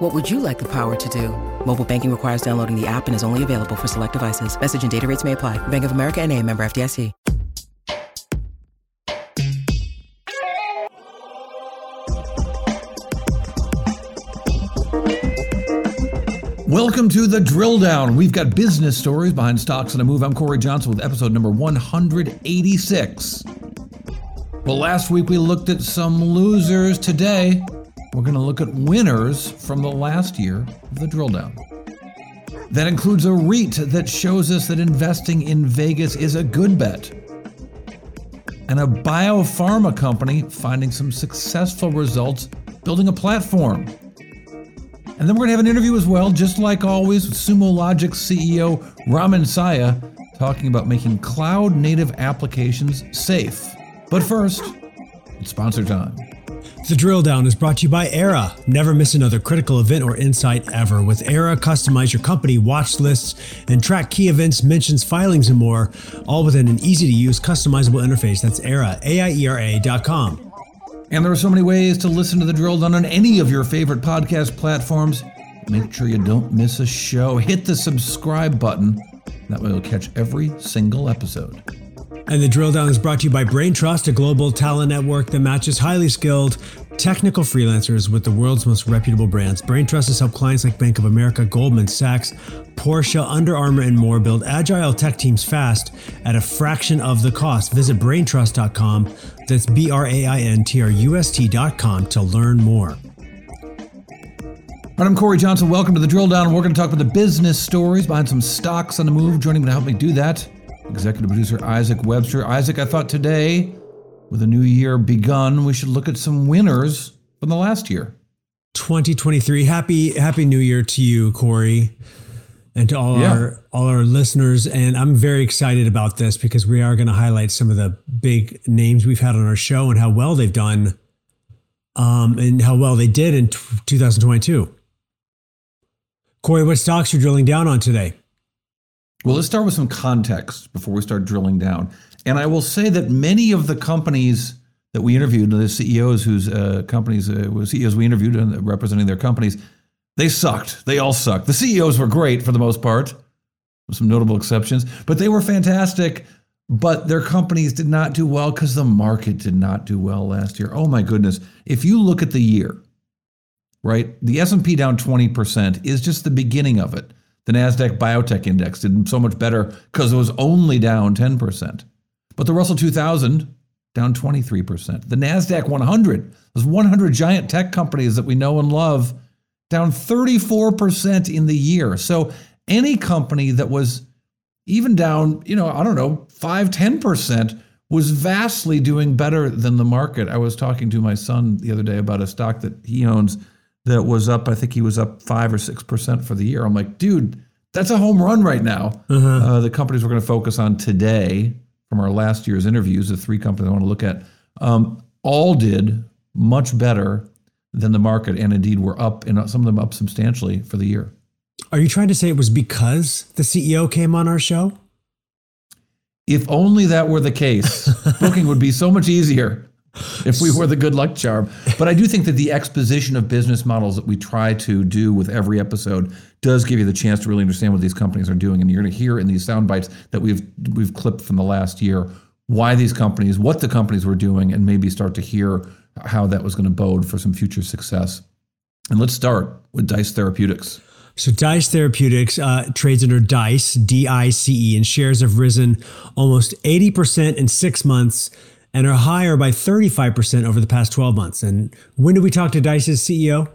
What would you like the power to do? Mobile banking requires downloading the app and is only available for select devices. Message and data rates may apply. Bank of America and a member FDIC. Welcome to the drill down. We've got business stories behind stocks and a move. I'm Cory Johnson with episode number 186. Well, last week we looked at some losers. Today, we're going to look at winners from the last year of the drill down. That includes a REIT that shows us that investing in Vegas is a good bet, and a biopharma company finding some successful results building a platform. And then we're going to have an interview as well, just like always, with Sumo Logic CEO Ramin Sayar talking about making cloud native applications safe. But first, it's sponsor time. The drill down is brought to you by Aiera. Never miss another critical event or insight ever. With Aiera, customize your company watch lists and track key events, mentions, filings, and more, all within an easy to use, customizable interface. That's Aiera, A-I-E-R-A dot com. And there are so many ways to listen to the drill down on any of your favorite podcast platforms. Make sure you don't miss a show. Hit the subscribe button. That way you'll catch every single episode. And the drill down is brought to you by Braintrust, a global talent network that matches highly skilled technical freelancers with the world's most reputable brands. Braintrust has helped clients like Bank of America, Goldman Sachs, Porsche, Under Armour, and more build agile tech teams fast at a fraction of the cost. Visit braintrust.com. That's B R A I N T R U S T.com to learn more. I'm Cory Johnson. Welcome to the drill down. We're going to talk about the business stories behind some stocks on the move. Joining me to help me do that, executive producer Isaac Webster. Isaac, I thought today, with a new year begun, we should look at some winners from the last year. 2023. Happy Happy New Year to you, Cory, and to all Yeah. our all our listeners. And I'm very excited about this because we are going to highlight some of the big names we've had on our show and how well they've done, um, and how well they did in t- 2022. Cory, what stocks you're drilling down on today? Well, let's start with some context before we start drilling down. And I will say that many of the companies that we interviewed, the CEOs whose uh, companies, uh, CEOs we interviewed and representing their companies, they sucked. They all sucked. The CEOs were great for the most part, with some notable exceptions, but they were fantastic. But their companies did not do well because the market did not do well last year. Oh my goodness! If you look at the year, right, the S and P down twenty percent is just the beginning of it. The Nasdaq Biotech Index did so much better because it was only down ten percent. But the Russell 2000 down 23%. The Nasdaq 100, those 100 giant tech companies that we know and love, down 34% in the year. So any company that was even down, you know, I don't know, 5 10% was vastly doing better than the market. I was talking to my son the other day about a stock that he owns that was up, I think he was up 5 or 6% for the year. I'm like, dude, that's a home run right now. Uh, the companies we're going to focus on today from our last year's interviews, the three companies I want to look at, um, all did much better than the market, and indeed were up, and some of them up substantially for the year. Are you trying to say it was because the CEO came on our show? If only that were the case, booking would be so much easier if we were the good luck charm. But I do think that the exposition of business models that we try to do with every episode does give you the chance to really understand what these companies are doing. And you're going to hear in these sound bites that we've we've clipped from the last year why these companies, what the companies were doing, and maybe start to hear how that was going to bode for some future success. And let's start with Dice Therapeutics. So Dice Therapeutics uh, trades under Dice, D-I-C-E, and shares have risen almost 80% in six months and are higher by 35% over the past 12 months. And when did we talk to Dice's CEO?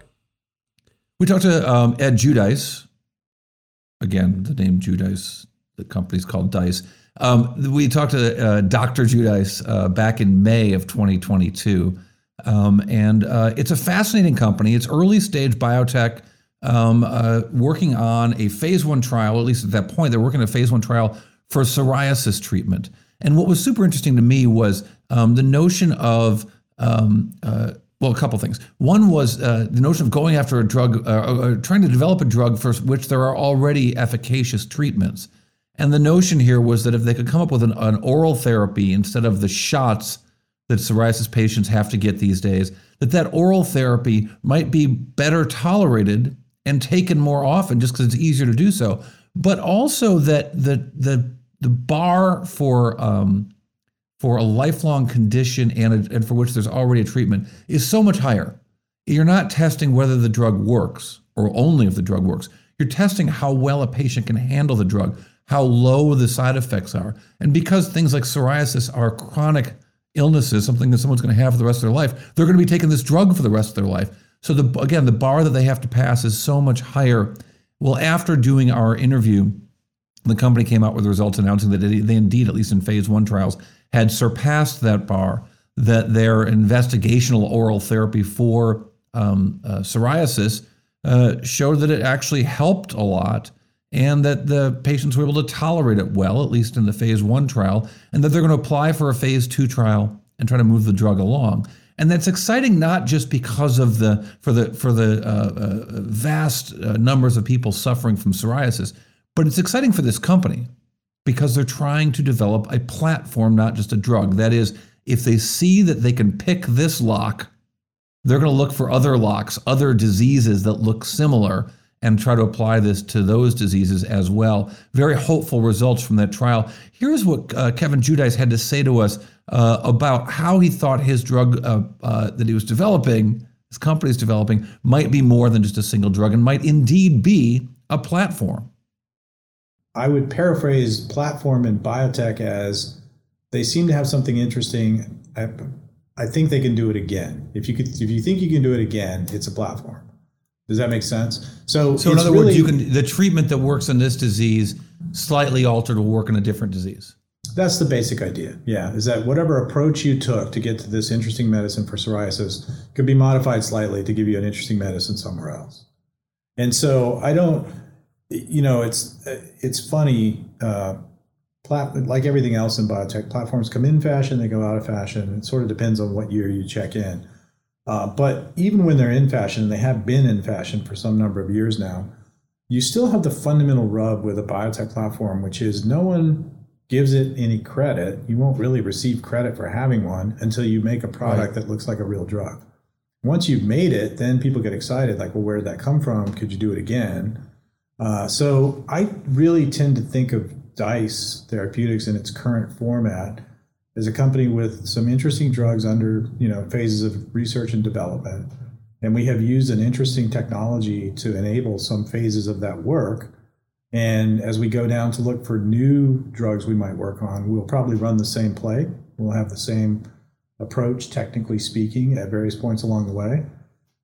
We talked to um, Ed Judice. Again, the name Judice, the company's called Dice. Um, we talked to uh, Dr. Judice uh, back in May of 2022. Um, and uh, it's a fascinating company. It's early stage biotech um, uh, working on a phase one trial, at least at that point, they're working a phase one trial for psoriasis treatment. And what was super interesting to me was um, the notion of um, uh, well, a couple things. One was uh, the notion of going after a drug, uh, trying to develop a drug for which there are already efficacious treatments. And the notion here was that if they could come up with an, an oral therapy instead of the shots that psoriasis patients have to get these days, that that oral therapy might be better tolerated and taken more often just because it's easier to do so. But also that the the the bar for um, for a lifelong condition and, a, and for which there's already a treatment is so much higher. You're not testing whether the drug works or only if the drug works. You're testing how well a patient can handle the drug, how low the side effects are. And because things like psoriasis are chronic illnesses, something that someone's going to have for the rest of their life, they're going to be taking this drug for the rest of their life. So the again, the bar that they have to pass is so much higher. Well, after doing our interview, the company came out with results announcing that they indeed, at least in phase one trials, had surpassed that bar, that their investigational oral therapy for um, uh, psoriasis uh, showed that it actually helped a lot and that the patients were able to tolerate it well, at least in the phase one trial, and that they're going to apply for a phase two trial and try to move the drug along. And that's exciting not just because of the for the for the uh, uh, vast uh, numbers of people suffering from psoriasis, but it's exciting for this company because they're trying to develop a platform, not just a drug. That is, if they see that they can pick this lock, they're going to look for other locks, other diseases that look similar, and try to apply this to those diseases as well. Very hopeful results from that trial. Here's what uh, Kevin Judice had to say to us uh, about how he thought his drug uh, uh that he was developing, his company is developing, might be more than just a single drug and might indeed be a platform. I would paraphrase platform and biotech as they seem to have something interesting. I, I think they can do it again. If you could, if you think you can do it again, it's a platform. Does that make sense? So, so in other really, words, you can the treatment that works in this disease slightly altered will work in a different disease. That's the basic idea. Yeah, is that whatever approach you took to get to this interesting medicine for psoriasis could be modified slightly to give you an interesting medicine somewhere else. And so I don't you know, it's it's funny. Uh, plat- like everything else in biotech, platforms come in fashion, they go out of fashion. It sort of depends on what year you check in. Uh, but even when they're in fashion, and they have been in fashion for some number of years now, you still have the fundamental rub with a biotech platform, which is no one gives it any credit. You won't really receive credit for having one until you make a product right. that looks like a real drug. Once you've made it, then people get excited, like, well, where did that come from? Could you do it again? Uh, so I really tend to think of Dice Therapeutics in its current format as a company with some interesting drugs under you know phases of research and development, and we have used an interesting technology to enable some phases of that work. And as we go down to look for new drugs we might work on, we'll probably run the same play. We'll have the same approach, technically speaking, at various points along the way.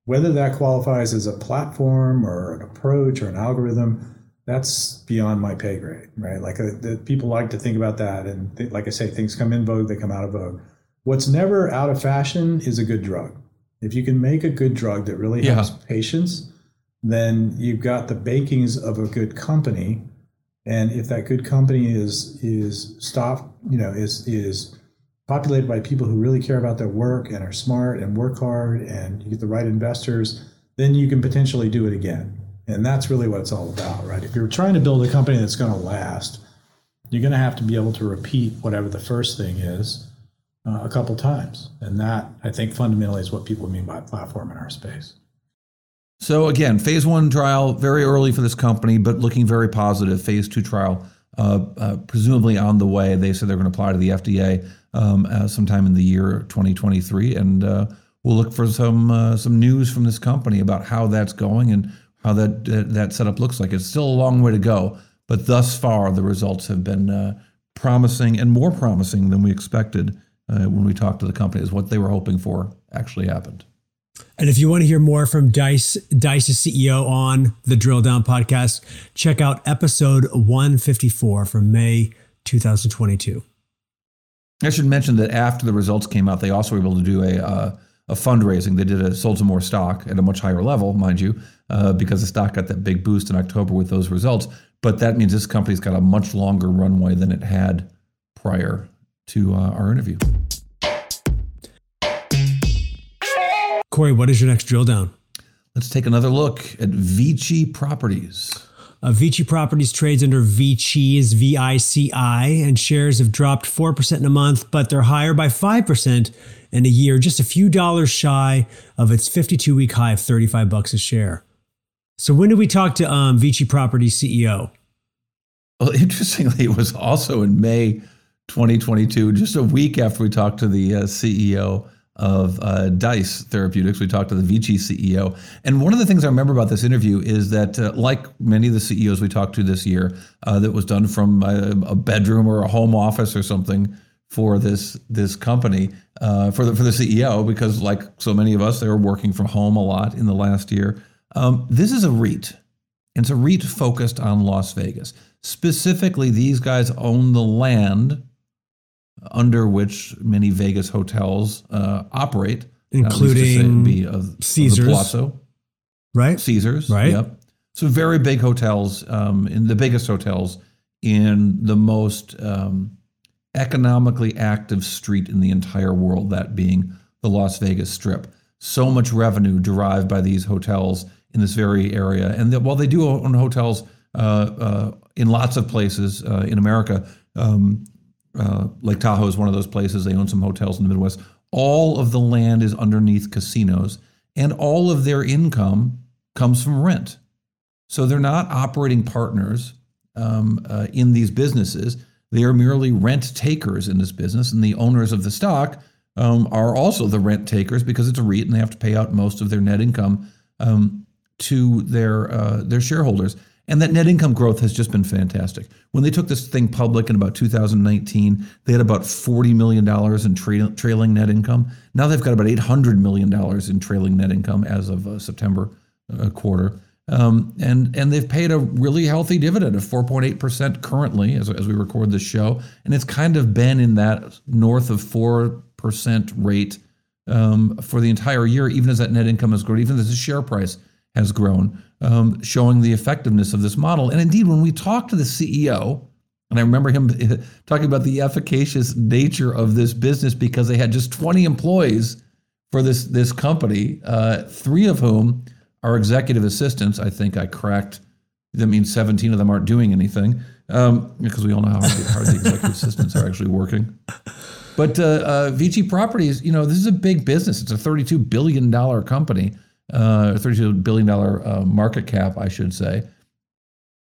Whether that qualifies as a platform or an approach or an algorithm, that's beyond my pay grade, right? Like uh, the, people like to think about that, and th- like I say, things come in vogue, they come out of vogue. What's never out of fashion is a good drug. If you can make a good drug that really yeah. helps patients, then you've got the bakings of a good company. And if that good company is is stop, you know, is is populated by people who really care about their work and are smart and work hard and you get the right investors, then you can potentially do it again. And that's really what it's all about, right? If you're trying to build a company that's going to last, you're going to have to be able to repeat whatever the first thing is uh, a couple times. And that, I think, fundamentally is what people mean by platform in our space. So, again, phase one trial, very early for this company, but looking very positive. Phase two trial, presumably on the way. They said they're going to apply to the FDA um, uh, sometime in the year 2023, and uh, we'll look for some uh, some news from this company about how that's going and how that that setup looks like. It's still a long way to go, but thus far the results have been uh, promising and more promising than we expected uh, when we talked to the company. Is what they were hoping for actually happened. And if you want to hear more from Dice, Dice's CEO on the Drill Down podcast, check out episode 154 from May 2022. I should mention that after the results came out, they also were able to do a uh, a fundraising. They did a sold some more stock at a much higher level, mind you, uh, because the stock got that big boost in October with those results. But that means this company's got a much longer runway than it had prior to uh, our interview. Cory, what is your next drill down? Let's take another look at Vici Properties. Uh, Vici Properties trades under Vici is V I C I, and shares have dropped 4% in a month, but they're higher by 5% in a year, just a few dollars shy of its 52 week high of 35 bucks a share. So, when did we talk to um, Vici Properties CEO? Well, interestingly, it was also in May 2022, just a week after we talked to the uh, CEO of uh, Dice Therapeutics. We talked to the Vici CEO. And one of the things I remember about this interview is that, uh, like many of the CEOs we talked to this year, uh, that was done from a, a, bedroom or a home office or something for this this company uh, for the for the CEO, because like so many of us, they were working from home a lot in the last year. Um, this is a REIT. It's a REIT focused on Las Vegas. Specifically, these guys own the land under which many Vegas hotels uh, operate, including be of, Caesars, of Palazzo, right? Caesars, right? Yep. So very big hotels, um, in the biggest hotels in the most um, economically active street in the entire world, that being the Las Vegas Strip. So much revenue derived by these hotels in this very area, and that while they do own hotels uh, uh, in lots of places uh, in America, um, uh, Lake Tahoe is one of those places. They own some hotels in the Midwest. All of the land is underneath casinos, and all of their income comes from rent. So they're not operating partners um, uh, in these businesses. They are merely rent takers in this business, and the owners of the stock um, are also the rent takers because it's a REIT and they have to pay out most of their net income um, to their uh, their shareholders. And that net income growth has just been fantastic. When they took this thing public in about 2019, they had about $40 million in tra- trailing net income. Now they've got about $800 million in trailing net income as of uh, September uh, quarter. Um, and, and they've paid a really healthy dividend of 4.8% currently as, as we record this show. And it's kind of been in that north of 4% rate um, for the entire year, even as that net income has grown, even as the share price has grown um, showing the effectiveness of this model. And indeed, when we talked to the CEO, and I remember him talking about the efficacious nature of this business because they had just 20 employees for this this company, uh, three of whom are executive assistants. I think I cracked. That means 17 of them aren't doing anything um, because we all know how hard, hard the executive assistants are actually working. But uh, uh, Properties, you know, this is a big business. It's a $32 billion company uh, $32 billion uh, market cap, I should say.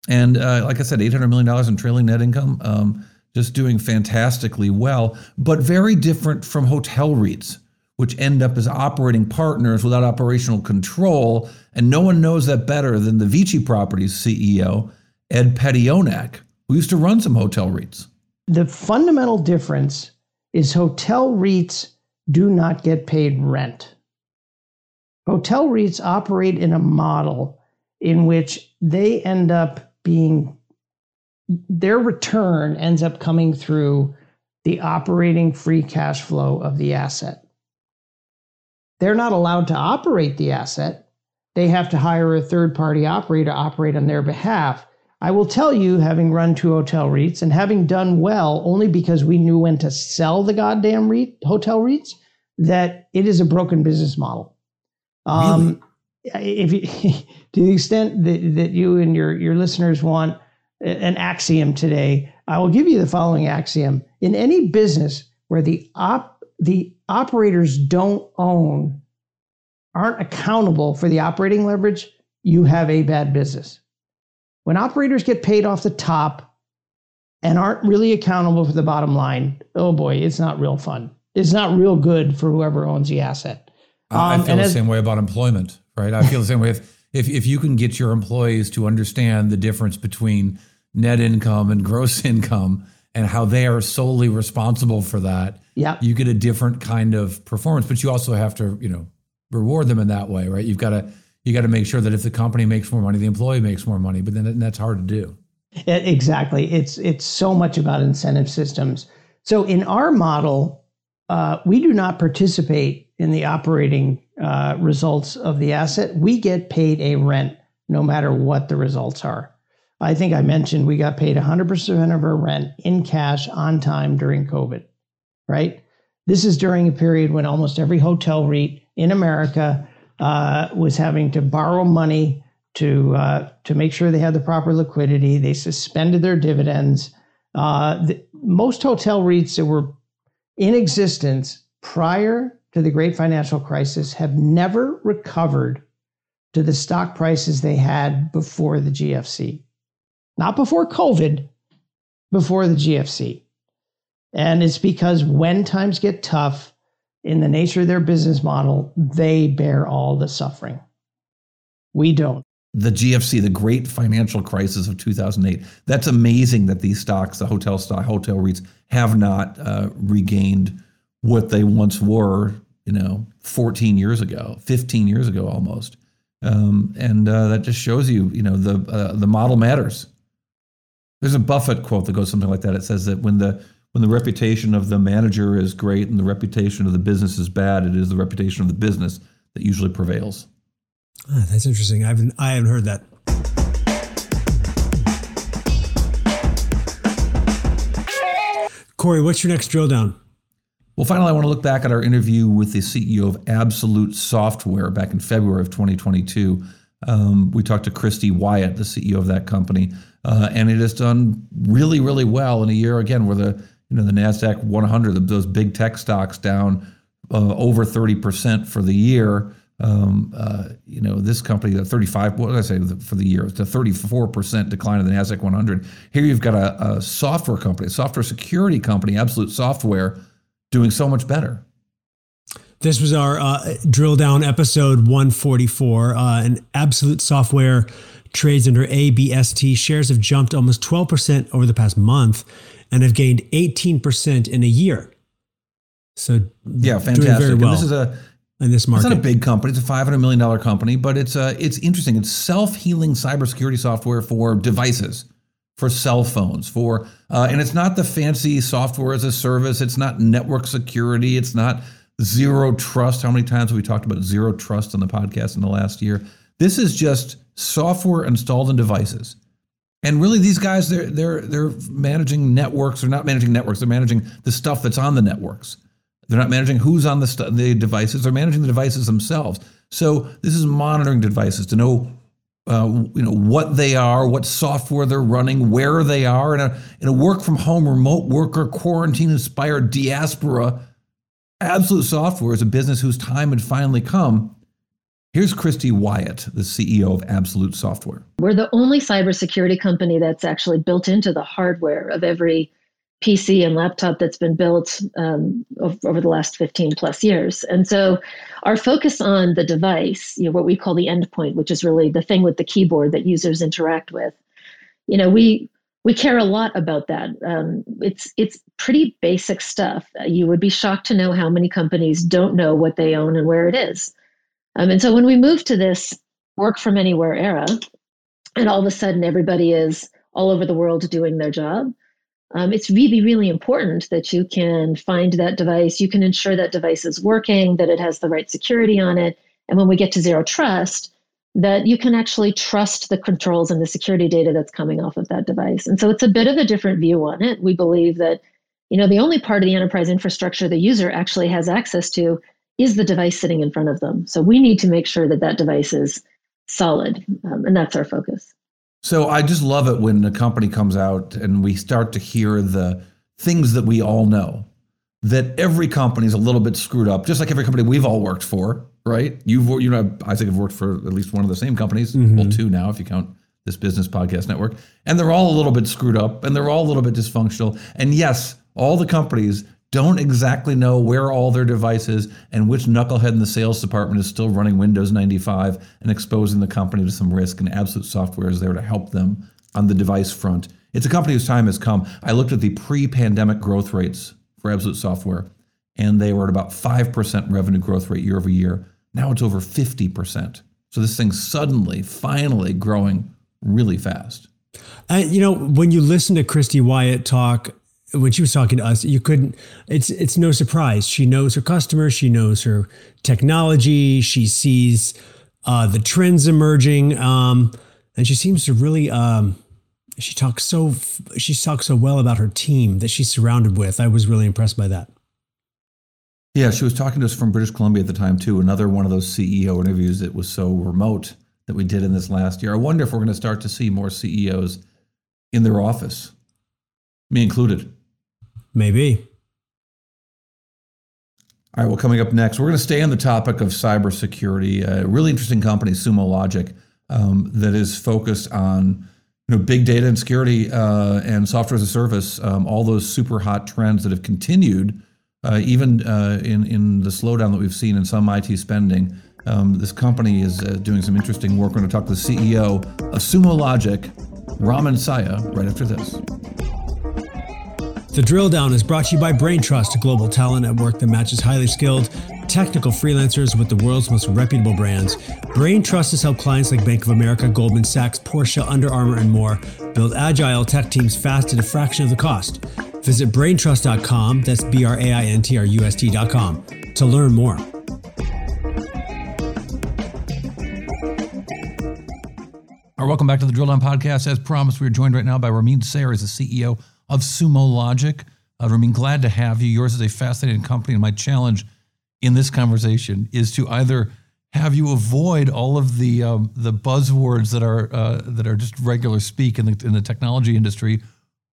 And uh, like I said, $800 million in trailing net income, um, just doing fantastically well, but very different from hotel REITs, which end up as operating partners without operational control. And no one knows that better than the Vici Properties CEO, Ed Pitoniak, who used to run some hotel REITs. The fundamental difference is hotel REITs do not get paid rent. Hotel REITs operate in a model in which they end up being, their return ends up coming through the operating free cash flow of the asset. They're not allowed to operate the asset. They have to hire a third party operator to operate on their behalf. I will tell you, having run two hotel REITs and having done well only because we knew when to sell the goddamn REIT, hotel REITs, that it is a broken business model. Um, really? If you, to the extent that, that you and your your listeners want an axiom today, I will give you the following axiom: in any business where the op the operators don't own, aren't accountable for the operating leverage, you have a bad business. When operators get paid off the top and aren't really accountable for the bottom line, oh boy, it's not real fun. It's not real good for whoever owns the asset. Um, I feel the as, same way about employment, right? I feel the same way if, if if you can get your employees to understand the difference between net income and gross income and how they are solely responsible for that, yeah. you get a different kind of performance. But you also have to, you know, reward them in that way, right? You've got to you got to make sure that if the company makes more money, the employee makes more money. But then that's hard to do. Exactly. It's it's so much about incentive systems. So in our model, uh, we do not participate in the operating uh, results of the asset. We get paid a rent no matter what the results are. I think I mentioned we got paid 100% of our rent in cash on time during COVID. right? This is during a period when almost every hotel REIT in America uh, was having to borrow money to uh, to make sure they had the proper liquidity. They suspended their dividends. Uh, the, most hotel REITs that were in existence prior to the great financial crisis have never recovered to the stock prices they had before the GFC. Not before COVID, before the GFC. And it's because when times get tough, in the nature of their business model, they bear all the suffering. We don't. The GFC, the great financial crisis of 2008. That's amazing that these stocks, the hotel stock, hotel REITs, have not uh, regained what they once were, you know, 14 years ago, 15 years ago almost. Um, and uh, that just shows you, you know, the uh, the model matters. There's a Buffett quote that goes something like that. It says that when the when the reputation of the manager is great and the reputation of the business is bad, it is the reputation of the business that usually prevails. Ah, that's interesting. I haven't I haven't heard that. Cory, what's your next drill down? Well, finally, I want to look back at our interview with the CEO of Absolute Software back in February of 2022. Um, we talked to Christy Wyatt, the CEO of that company, uh, and it has done really, really well in a year again where the you know the Nasdaq 100, those big tech stocks down uh, over 30 percent for the year. Um, uh, you know this company, the 35, what did I say for the year? It's a 34 percent decline in the Nasdaq 100. Here you've got a, a software company, a software security company, Absolute Software doing so much better. This was our uh, drill down episode 144. Uh, and Absolute Software trades under ABST. Shares have jumped almost 12% over the past month and have gained 18% in a year. So yeah, fantastic. Very well this is a in this market. It's not a big company. It's a five hundred million dollar company, but it's uh, it's interesting. It's self healing cybersecurity software for devices for cell phones for uh, and it's not the fancy software as a service. It's not network security. It's not zero trust. How many times have we talked about zero trust on the podcast in the last year? This is just software installed in devices. And really these guys they're they're they're managing networks. They're not managing networks. They're managing the stuff that's on the networks. They're not managing who's on the, st- the devices. They're managing the devices themselves. So this is monitoring devices to know uh, you know what they are, what software they're running, where they are in a in a work from home, remote worker, quarantine inspired diaspora. Absolute Software is a business whose time had finally come. Here's Christy Wyatt, the CEO of Absolute Software. We're the only cybersecurity company that's actually built into the hardware of every PC and laptop that's been built um, over the last 15 plus years. And so our focus on the device, you know, what we call the endpoint, which is really the thing with the keyboard that users interact with, you know, we we care a lot about that. Um, it's it's pretty basic stuff. You would be shocked to know how many companies don't know what they own and where it is. Um, and so when we move to this work from anywhere era, and all of a sudden everybody is all over the world doing their job, um, it's really, really important that you can find that device. You can ensure that device is working, that it has the right security on it. And when we get to zero trust, that you can actually trust the controls and the security data that's coming off of that device. And so it's a bit of a different view on it. We believe that, you know, the only part of the enterprise infrastructure the user actually has access to is the device sitting in front of them. So we need to make sure that that device is solid. Um, and that's our focus. So I just love it when a company comes out and we start to hear the things that we all know. That every company is a little bit screwed up, just like every company we've all worked for, right? You've, you know, I think I've worked for at least one of the same companies, mm-hmm. well, two now if you count this business podcast network, and they're all a little bit screwed up and they're all a little bit dysfunctional. And yes, all the companies don't exactly know where all their devices and which knucklehead in the sales department is still running Windows 95 and exposing the company to some risk. And Absolute Software is there to help them on the device front. It's a company whose time has come. I looked at the pre pandemic growth rates for Absolute Software, and they were at about 5% revenue growth rate year over year. Now it's over 50%. So this thing's suddenly, finally growing really fast. Uh, you know, when you listen to Christy Wyatt talk, when she was talking to us, you couldn't. It's it's no surprise. She knows her customers. She knows her technology. She sees uh, the trends emerging, um, and she seems to really. Um, she talks so she talks so well about her team that she's surrounded with. I was really impressed by that. Yeah, she was talking to us from British Columbia at the time too. Another one of those CEO interviews that was so remote that we did in this last year. I wonder if we're going to start to see more CEOs in their office, me included. Maybe. All right, well, coming up next, we're going to stay on the topic of cybersecurity. A really interesting company, Sumo Logic, um, that is focused on you know big data and security uh, and software as a service. Um, all those super hot trends that have continued, uh, even uh, in in the slowdown that we've seen in some IT spending. Um, this company is uh, doing some interesting work. We're going to talk to the CEO of Sumo Logic, Ramin Sayar, right after this. The drill down is brought to you by Braintrust, a global talent network that matches highly skilled, technical freelancers with the world's most reputable brands. Braintrust has helped clients like Bank of America, Goldman Sachs, Porsche, Under Armour, and more build agile tech teams fast at a fraction of the cost. Visit braintrust.com, that's B R A I N T R U S T.com, to learn more. All right, welcome back to the Drill Down Podcast. As promised, we are joined right now by Ramin Sayar, the CEO of Sumo Logic. Uh, Ramin, glad to have you. Yours is a fascinating company, and my challenge in this conversation is to either have you avoid all of the um, the buzzwords that are uh, that are just regular speak in the in the technology industry,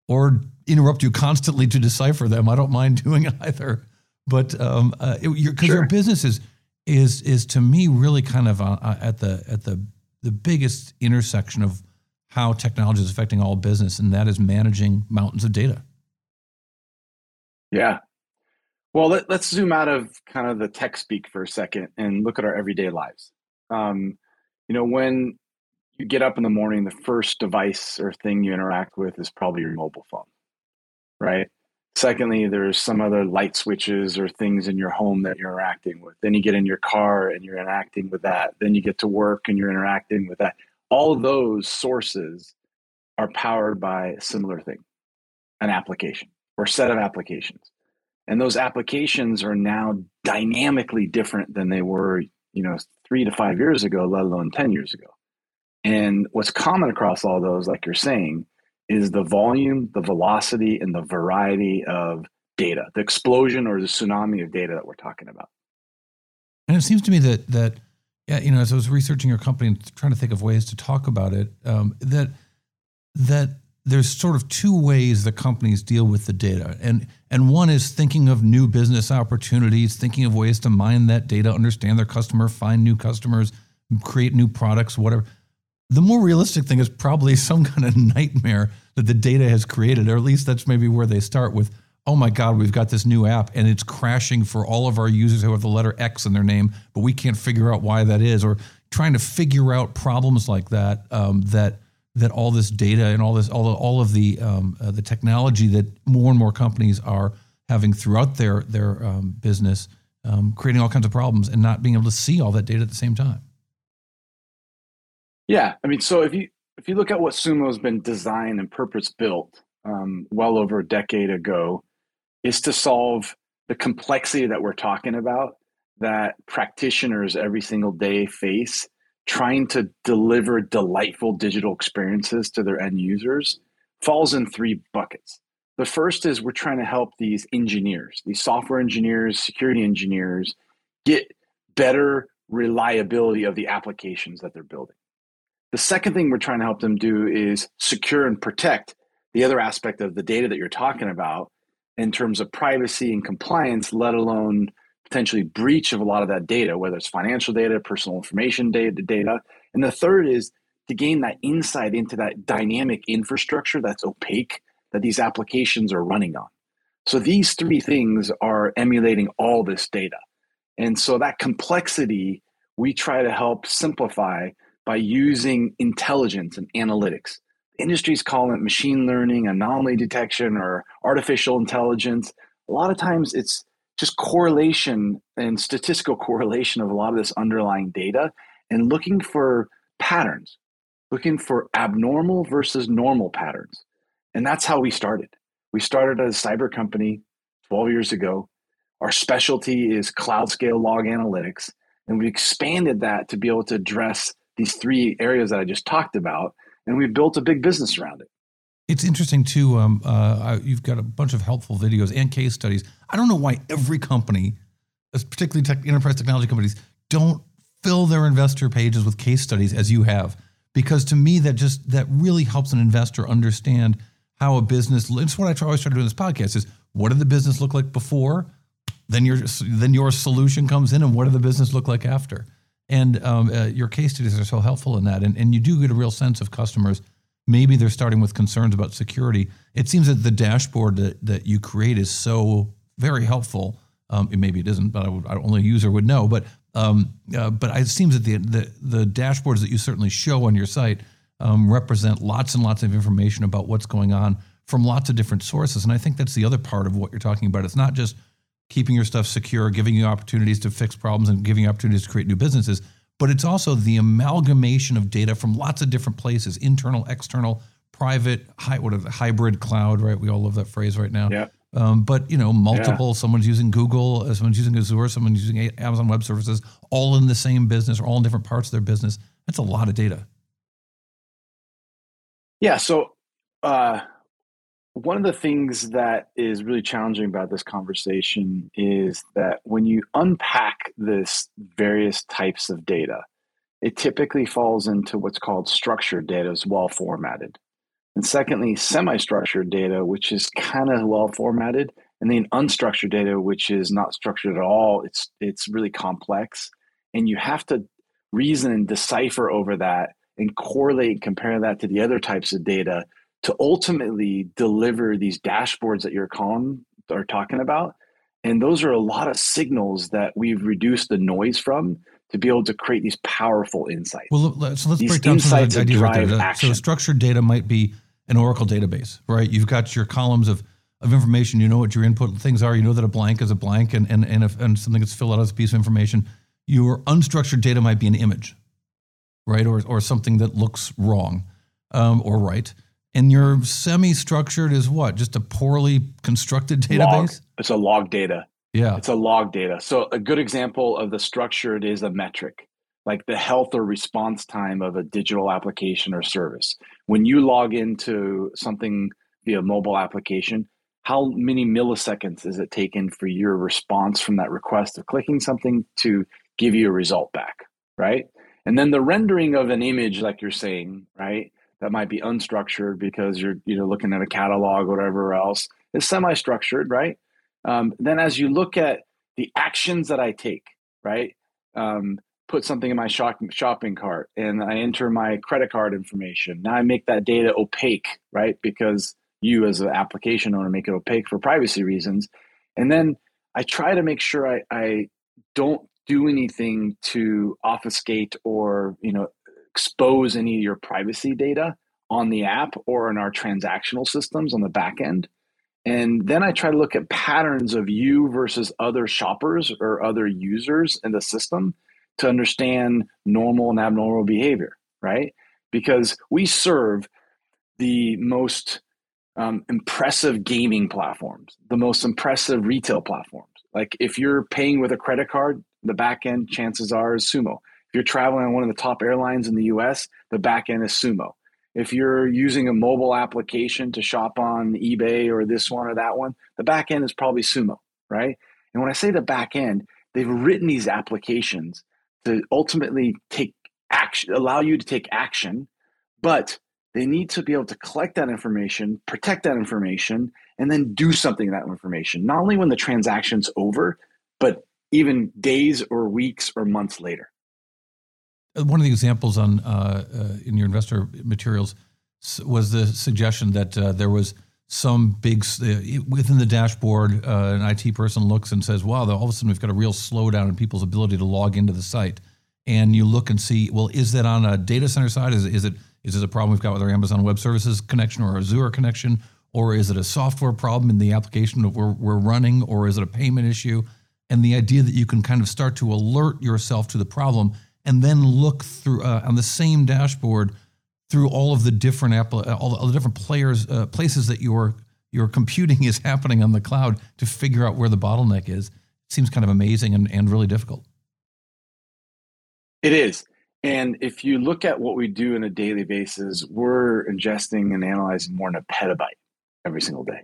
or interrupt you constantly to decipher them. I don't mind doing either, but because um, uh, your, sure. your business is is is to me really kind of uh, uh, at the at the the biggest intersection of how technology is affecting all business, and that is managing mountains of data. Yeah. Well, let, us zoom out of kind of the tech speak for a second and look at our everyday lives. Um, you know, when you get up in the morning, the first device or thing you interact with is probably your mobile phone, right? Secondly, there's some other light switches or things in your home that you're interacting with. Then you get in your car and you're interacting with that. Then you get to work and you're interacting with that all those sources are powered by a similar thing an application or set of applications. And those applications are now dynamically different than they were you know three to five years ago let alone 10 years ago. And what's common across all those like you're saying is the volume the velocity and the variety of data the explosion or the tsunami of data that we're talking about. And it seems to me that that yeah, you know, as I was researching your company and trying to think of ways to talk about it, um, that that there's sort of two ways that companies deal with the data, and and one is thinking of new business opportunities, thinking of ways to mine that data, understand their customer, find new customers, create new products, whatever. The more realistic thing is probably some kind of nightmare that the data has created, or at least that's maybe where they start with oh my God, we've got this new app and it's crashing for all of our users who have the letter X in their name, but we can't figure out why that is, or trying to figure out problems like that. Um, that that all this data and all this all all of the um, uh, the technology that more and more companies are having throughout their their um, business, um, creating all kinds of problems and not being able to see all that data at the same time. Yeah, I mean, so if you if you look at what Sumo has been designed and purpose built um, well over a decade ago, is to solve the complexity that we're talking about that practitioners every single day face trying to deliver delightful digital experiences to their end users falls in three buckets. The first is we're trying to help these engineers, these software engineers, security engineers, get better reliability of the applications that they're building. The second thing we're trying to help them do is secure and protect the other aspect of the data that you're talking about in terms of privacy and compliance, let alone potentially breach of a lot of that data, whether it's financial data, personal information data, data. And the third is to gain that insight into that dynamic infrastructure that's opaque that these applications are running on. So these three things are emulating all this data. And so that complexity we try to help simplify by using intelligence and analytics industries call it machine learning, anomaly detection, or artificial intelligence. A lot of times it's just correlation and statistical correlation of a lot of this underlying data and looking for patterns, looking for abnormal versus normal patterns. And that's how we started. We started as a cyber company 12 years ago. Our specialty is cloud scale log analytics. And we expanded that to be able to address these three areas that I just talked about and we built a big business around it. It's interesting too. Um, uh, you've got a bunch of helpful videos and case studies. I don't know why every company particularly tech, enterprise technology companies, don't fill their investor pages with case studies as you have, because to me that just that really helps an investor understand how a business. It's what I try, always try to do in this podcast: is what did the business look like before? Then your then your solution comes in, and what did the business look like after? And um, uh, your case studies are so helpful in that, and and you do get a real sense of customers. Maybe they're starting with concerns about security. It seems that the dashboard that, that you create is so very helpful. Um, maybe it isn't, but I would, only a user would know. But um, uh, but it seems that the, the, the dashboards that you certainly show on your site um, represent lots and lots of information about what's going on from lots of different sources. And I think that's the other part of what you're talking about. It's not just keeping your stuff secure, giving you opportunities to fix problems, and giving you opportunities to create new businesses, but it's also the amalgamation of data from lots of different places internal, external, private, high, what are the, hybrid cloud, right? We all love that phrase right now. Yeah. Um, but you know, multiple. Yeah. Someone's using Google, uh, someone's using Azure, someone's using Amazon Web Services, all in the same business or all in different parts of their business. That's a lot of data. Yeah. So uh, one of the things that is really challenging about this conversation is that when you unpack this various types of data, it typically falls into what's called structured data, is well formatted. And secondly, semi structured data, which is kind of well formatted. And then unstructured data, which is not structured at all. It's, it's really complex. And you have to reason and decipher over that and correlate and compare that to the other types of data to ultimately deliver these dashboards that you're calling are talking about. And those are a lot of signals that we've reduced the noise from to be able to create these powerful insights. Well, so let's these break down some of the ideas right there. Action. So structured data might be an Oracle database, right? You've got your columns of, of information. You know what your input things are. You know that a blank is a blank, and and and, if, and something gets filled out as a piece of information. Your unstructured data might be an image, right, or or something that looks wrong um, or right. And your semi-structured is what? Just a poorly constructed database. Log. It's a log data. Yeah. It's a log data. So a good example of the structured is a metric, like the health or response time of a digital application or service. When you log into something via mobile application, how many milliseconds is it taken for your response from that request of clicking something to give you a result back, right? And then the rendering of an image, like you're saying, right? That might be unstructured because you're you know looking at a catalog or whatever else. It's semi-structured, right? Um, then as you look at the actions that I take, right? Um, put something in my shopping shopping cart and I enter my credit card information. Now I make that data opaque, right? Because you as an application owner make it opaque for privacy reasons. And then I try to make sure I, I don't do anything to obfuscate or you know expose any of your privacy data on the app or in our transactional systems on the back end. And then I try to look at patterns of you versus other shoppers or other users in the system to understand normal and abnormal behavior, right? Because we serve the most um, impressive gaming platforms, the most impressive retail platforms. Like if you're paying with a credit card, the back end chances are is Sumo. If you're traveling on one of the top airlines in the US, the back end is Sumo. If you're using a mobile application to shop on eBay or this one or that one, the back end is probably Sumo, right? And when I say the back end, they've written these applications to ultimately take action, allow you to take action, but they need to be able to collect that information, protect that information, and then do something with that information, not only when the transaction's over, but even days or weeks or months later. Uh, one of the examples on uh, uh, in your investor materials was the suggestion that uh, there was some big within the dashboard. An IT person looks and says, "Wow, all of a sudden we've got a real slowdown in people's ability to log into the site." And you look and see, well, is that on a data center side? Is, is it is it a problem we've got with our Amazon Web Services connection or Azure connection, or is it a software problem in the application that we're, we're running, or is it a payment issue? And the idea that you can kind of start to alert yourself to the problem and then look through uh, on the same dashboard through all of the different app, all, the, all the different players uh, places that your your computing is happening on the cloud to figure out where the bottleneck is. Seems kind of amazing and, and really difficult. It is. And if you look at what we do on a daily basis, we're ingesting and analyzing more than a petabyte every single day.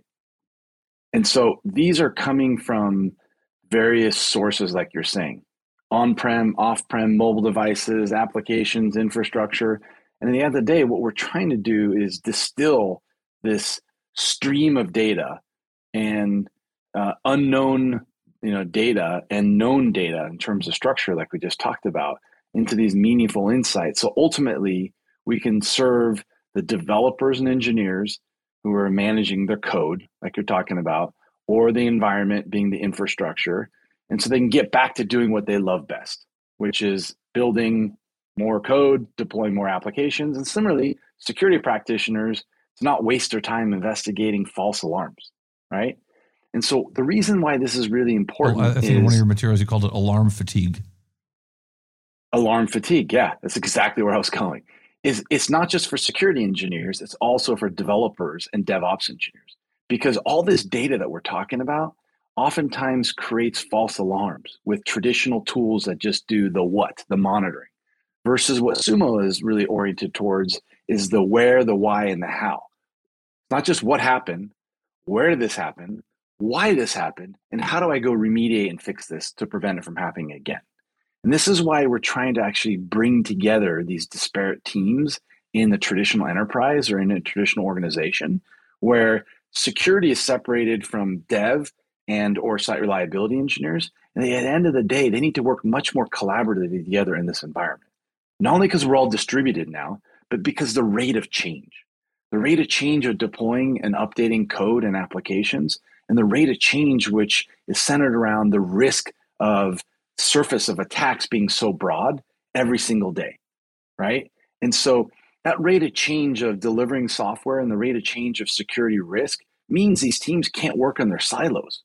And so these are coming from various sources, like you're saying on prem, off prem, mobile devices, applications, infrastructure. And at the end of the day, what we're trying to do is distill this stream of data and uh, unknown you know data and known data in terms of structure like we just talked about into these meaningful insights so ultimately we can serve the developers and engineers who are managing their code like you're talking about or the environment being the infrastructure and so they can get back to doing what they love best which is building more code deploying more applications and similarly security practitioners to not waste their time investigating false alarms right and so the reason why this is really oh, important well, I think is one of your materials you called it alarm fatigue. Alarm fatigue, yeah, that's exactly where I was going. Is it's not just for security engineers, it's also for developers and DevOps engineers. Because all this data that we're talking about oftentimes creates false alarms with traditional tools that just do the what, the monitoring, versus what Sumo is really oriented towards is the where, the why, and the how. Not just what happened, where did this happen, why this happened and how do I go remediate and fix this to prevent it from happening again. And this is why we're trying to actually bring together these disparate teams in the traditional enterprise or in a traditional organization where security is separated from dev and or site reliability engineers and at the end of the day they need to work much more collaboratively together in this environment not only because we're all distributed now but because the rate of change the rate of change of deploying and updating code and applications and the rate of change, which is centered around the risk of surface of attacks being so broad every single day, right? And so that rate of change of delivering software and the rate of change of security risk means these teams can't work on their silos.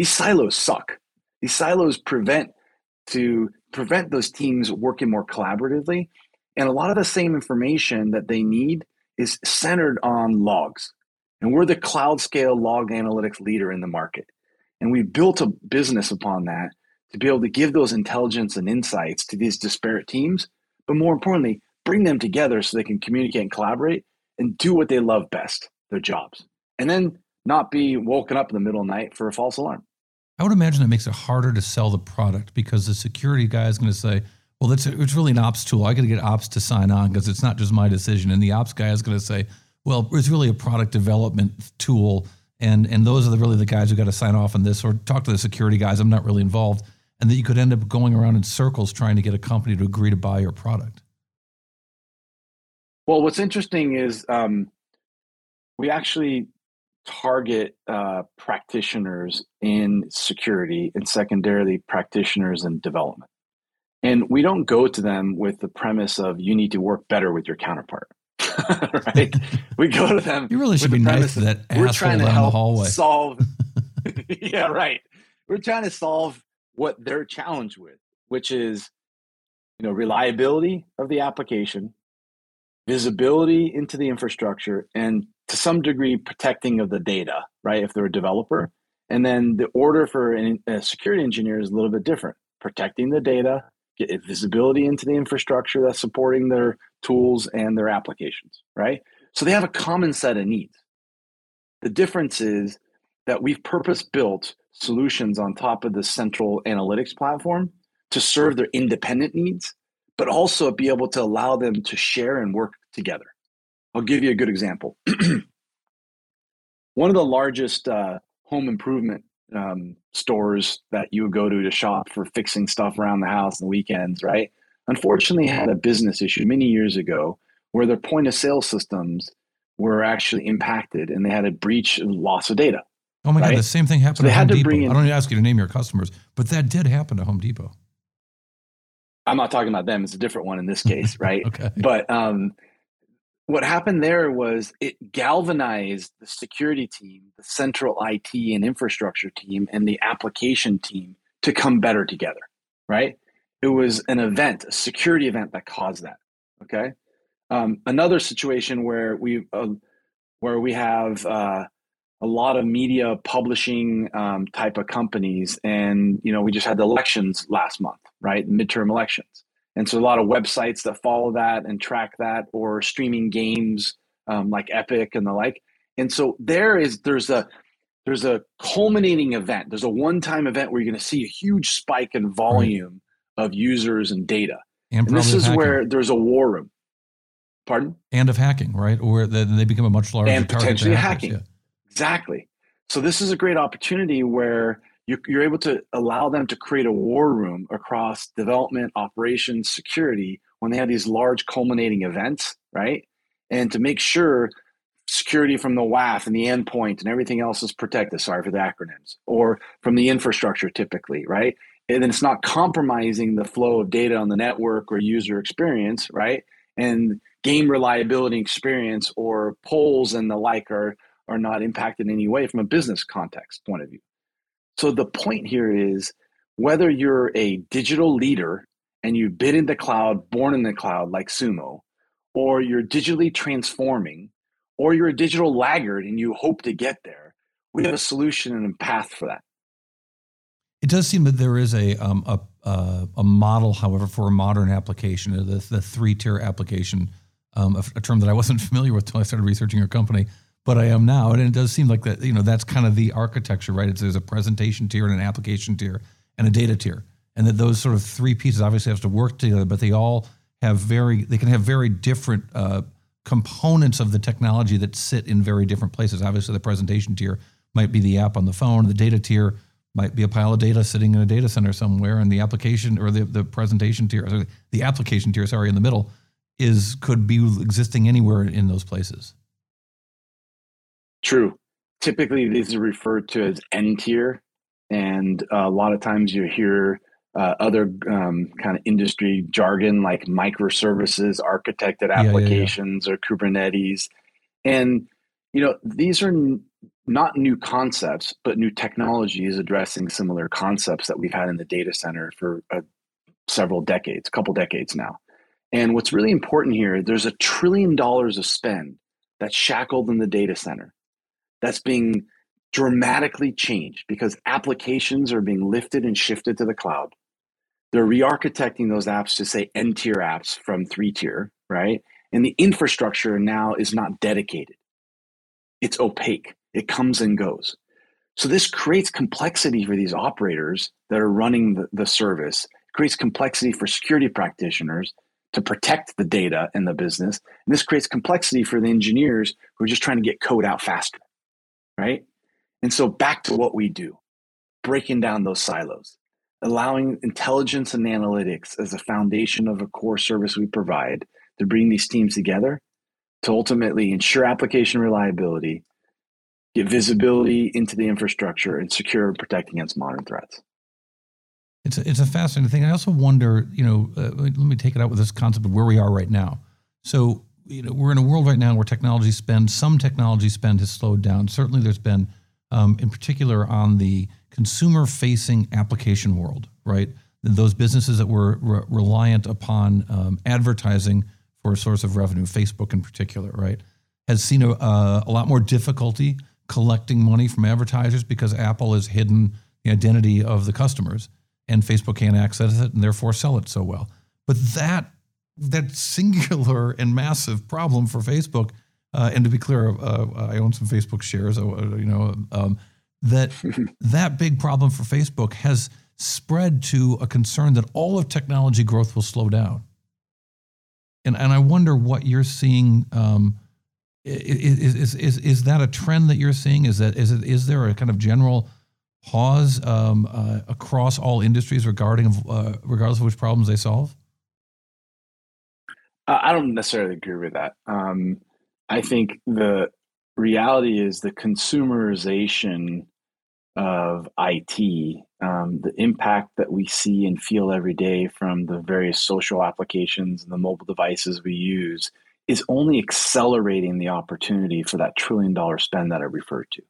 These silos suck. These silos prevent to prevent those teams working more collaboratively. And a lot of the same information that they need is centered on logs. And we're the cloud scale log analytics leader in the market. And we built a business upon that to be able to give those intelligence and insights to these disparate teams, but more importantly, bring them together so they can communicate and collaborate and do what they love best, their jobs. And then not be woken up in the middle of the night for a false alarm. I would imagine that makes it harder to sell the product because the security guy is going to say, well, that's it's really an ops tool. I got to get ops to sign on because it's not just my decision. And the ops guy is going to say, well, it's really a product development tool, and and those are the, really the guys who got to sign off on this, or talk to the security guys. I'm not really involved, and that you could end up going around in circles trying to get a company to agree to buy your product. Well, what's interesting is um, we actually target uh, practitioners in security and secondarily practitioners in development. And we don't go to them with the premise of you need to work better with your counterpart. right? we go to them. You really should be nice to that we're trying to help the hallway. Solve. yeah, right. We're trying to solve what they're challenged with, which is, you know, reliability of the application, visibility into the infrastructure, and to some degree protecting of the data. Right, if they're a developer, and then the order for a security engineer is a little bit different: protecting the data, get visibility into the infrastructure that's supporting their tools and their applications, right? So they have a common set of needs. The difference is that we've purpose built solutions on top of the central analytics platform to serve their independent needs, but also be able to allow them to share and work together. I'll give you a good example. One of the largest uh, home improvement um, stores that you would go to to shop for fixing stuff around the house on the weekends, right? Unfortunately, had a business issue many years ago where their point of sale systems were actually impacted and they had a breach and loss of data. Oh my right? God, the same thing happened so to Home Depot. In, I don't even ask you to name your customers, but that did happen to Home Depot. I'm not talking about them. It's a different one in this case, right? okay. But um, what happened there was it galvanized the security team, the central IT and infrastructure team, and the application team to come better together, right? It was an event, a security event that caused that. Okay. Um, another situation where we uh, where we have uh, a lot of media publishing um, type of companies, and you know we just had the elections last month, right? Midterm elections and so a lot of websites that follow that and track that, or streaming games um, like Epic and the like. And so there is there's a there's a culminating event. There's a one-time event where you're going to see a huge spike in volume right. of users and data. And, and this is hacking. where there's a war room. Pardon? And of hacking, right? Or then they become a much larger and potentially hacking. Yeah. Exactly. So this is a great opportunity where you're able to allow them to create a war room across development, operations, security when they have these large culminating events, right? And to make sure security from the WAF and the endpoint and everything else is protected. Sorry for the acronyms, or from the infrastructure typically, right? And then it's not compromising the flow of data on the network or user experience, right? And game reliability experience or polls and the like are are not impacted in any way from a business context point of view. So the point here is whether you're a digital leader and you've been in the cloud, born in the cloud like Sumo, or you're digitally transforming or you're a digital laggard and you hope to get there, we have a solution and a path for that. It does seem that there is a um, a, uh, a model, however, for a modern application, the, the three tier application, um, a, a, term that I wasn't familiar with until I started researching your company, but I am now, and it does seem like that. You know, that's kind of the architecture, right? It's, there's a presentation tier and an application tier and a data tier, and that those sort of three pieces obviously have to work together, but they all have very they can have very different. Uh, components of the technology that sit in very different places. Obviously, the presentation tier might be the app on the phone. The data tier might be a pile of data sitting in a data center somewhere, and the application or the, the presentation tier, or the application tier, sorry, in the middle, is could be existing anywhere in those places. True. Typically, these are referred to as N tier, and a lot of times you hear uh, other um, kind of industry jargon like microservices, architected applications, yeah, yeah, yeah. or Kubernetes. And, you know, these are n- not new concepts, but new technologies addressing similar concepts that we've had in the data center for uh, several decades, a couple decades now. And what's really important here, there's a trillion dollars of spend that's shackled in the data center that's being dramatically changed because applications are being lifted and shifted to the cloud they're re-architecting those apps to say n tier apps from three tier, right? And the infrastructure now is not dedicated. It's opaque. It comes and goes. So this creates complexity for these operators that are running the, the service, it creates complexity for security practitioners to protect the data in the business. And this creates complexity for the engineers who are just trying to get code out faster. Right. And so back to what we do, breaking down those silos allowing intelligence and analytics as a foundation of a core service we provide to bring these teams together to ultimately ensure application reliability, get visibility into the infrastructure, and secure and protect against modern threats. It's a, it's a fascinating thing. I also wonder, you know, uh, let me take it out with this concept of where we are right now. So, you know, we're in a world right now where technology spend, some technology spend has slowed down. Certainly, there's been, um, in particular, on the consumer facing application world, right? Those businesses that were re- reliant upon um, advertising for a source of revenue, Facebook in particular, right, has seen a, uh, a lot more difficulty collecting money from advertisers because Apple has hidden the identity of the customers and Facebook can't access it and therefore sell it so well. But that that singular and massive problem for Facebook, uh, and to be clear, uh, I own some Facebook shares. Uh, you know, um, that that big problem for Facebook has spread to a concern that all of technology growth will slow down. And, and I wonder what you're seeing. Um, is, is, is, is that a trend that you're seeing? Is that is it is there a kind of general pause um, uh, across all industries regarding uh, regardless of which problems they solve? I don't necessarily agree with that. Um, I think the reality is the consumerization of IT, um, the impact that we see and feel every day from the various social applications and the mobile devices we use is only accelerating the opportunity for that trillion dollar spend that I referred to.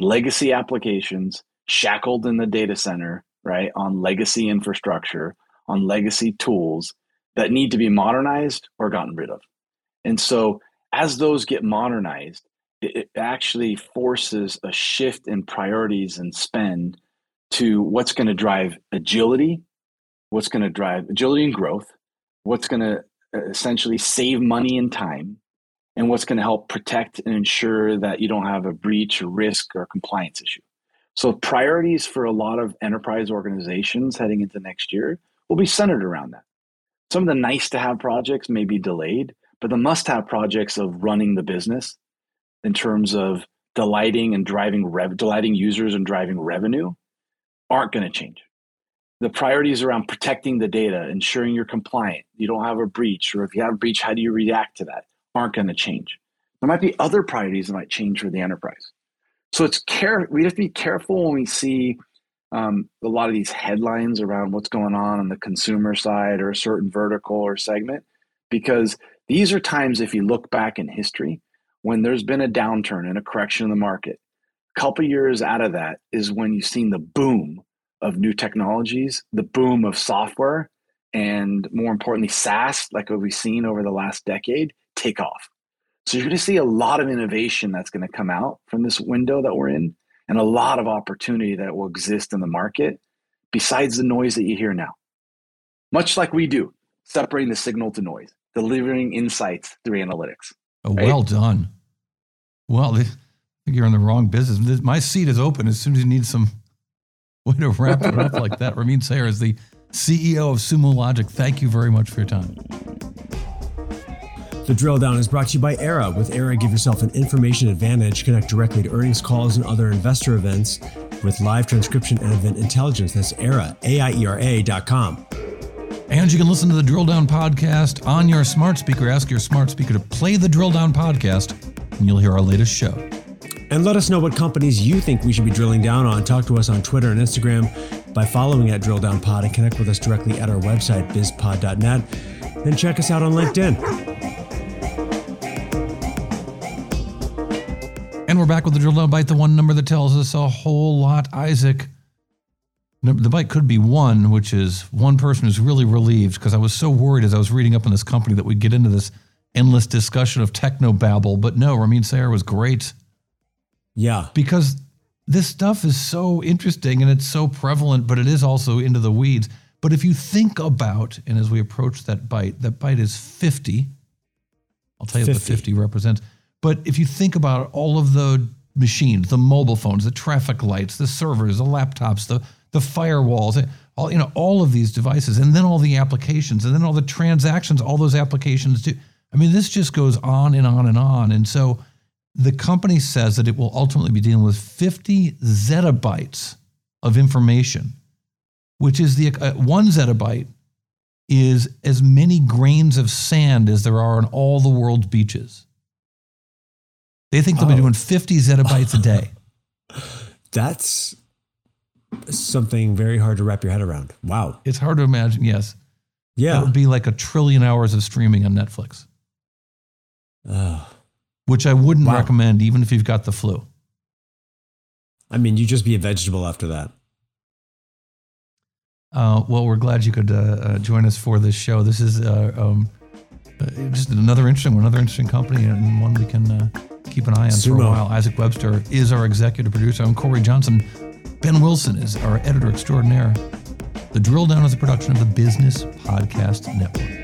Legacy applications shackled in the data center, right, on legacy infrastructure, on legacy tools that need to be modernized or gotten rid of. And so as those get modernized, it actually forces a shift in priorities and spend to what's going to drive agility, what's going to drive agility and growth, what's going to uh, essentially save money and time, and what's going to help protect and ensure that you don't have a breach or risk or compliance issue. So, priorities for a lot of enterprise organizations heading into next year will be centered around that. Some of the nice to have projects may be delayed, but the must have projects of running the business in terms of delighting and driving rev- delighting users and driving revenue aren't going to change. The priorities around protecting the data, ensuring you're compliant, you don't have a breach, or if you have a breach, how do you react to that, aren't going to change. There might be other priorities that might change for the enterprise. So it's care. We have to be careful when we see um, a lot of these headlines around what's going on on the consumer side or a certain vertical or segment, because these are times, if you look back in history, when there's been a downturn and a correction in the market. A couple years out of that is when you've seen the boom of new technologies, the boom of software, and more importantly, SaaS, like what we've seen over the last decade, take off. So you're going to see a lot of innovation that's going to come out from this window that we're in, and a lot of opportunity that will exist in the market besides the noise that you hear now. Much like we do, separating the signal to noise, delivering insights through analytics. Oh, right? Well done. Well, I think you're in the wrong business. My seat is open as soon as you need some way to wrap it up like that. Ramin Sayar is the CEO of Sumo Logic. Thank you very much for your time. The drill down is brought to you by Aiera. With Aiera, give yourself an information advantage. Connect directly to earnings calls and other investor events with live transcription and event intelligence. That's Aiera, A-I-E-R-A dot com. And you can listen to the Drill Down podcast on your smart speaker. Ask your smart speaker to play the Drill Down podcast, and you'll hear our latest show. And let us know what companies you think we should be drilling down on. Talk to us on Twitter and Instagram by following at Drill Down Pod and connect with us directly at our website, bizpod.net. And check us out on LinkedIn. And we're back with the Drill Down Bite, the one number that tells us a whole lot. Isaac, the bite could be one, which is one person who's really relieved because I was so worried as I was reading up on this company that we'd get into this endless discussion of techno babble. But no, Ramin Sayar was great. Yeah. Because this stuff is so interesting and it's so prevalent, but it is also into the weeds. But if you think about, and as we approach that bite, that bite is 50. I'll tell you 50. what the 50 represents. But if you think about all of the machines, the mobile phones, the traffic lights, the servers, the laptops, the the firewalls, all you know, all of these devices, and then all the applications, and then all the transactions, all those applications do. I mean, this just goes on and on and on. And so the company says that it will ultimately be dealing with 50 zettabytes of information, which is the uh, one zettabyte is as many grains of sand as there are on all the world's beaches. They think they'll oh. be doing 50 zettabytes a day. That's something very hard to wrap your head around. Wow. It's hard to imagine, yes. Yeah. It would be like a trillion hours of streaming on Netflix. Uh, which I wouldn't wow. recommend even if you've got the flu. I mean, you'd just be a vegetable after that. Uh, well, we're glad you could uh, uh, join us for this show. This is uh, um, just another interesting one, another interesting company, and one we can uh, keep an eye on Sumo. for a while. Isaac Webster is our executive producer. I'm Cory Johnson. Ben Wilson is our editor extraordinaire. The Drill Down is a production of the Business Podcast Network.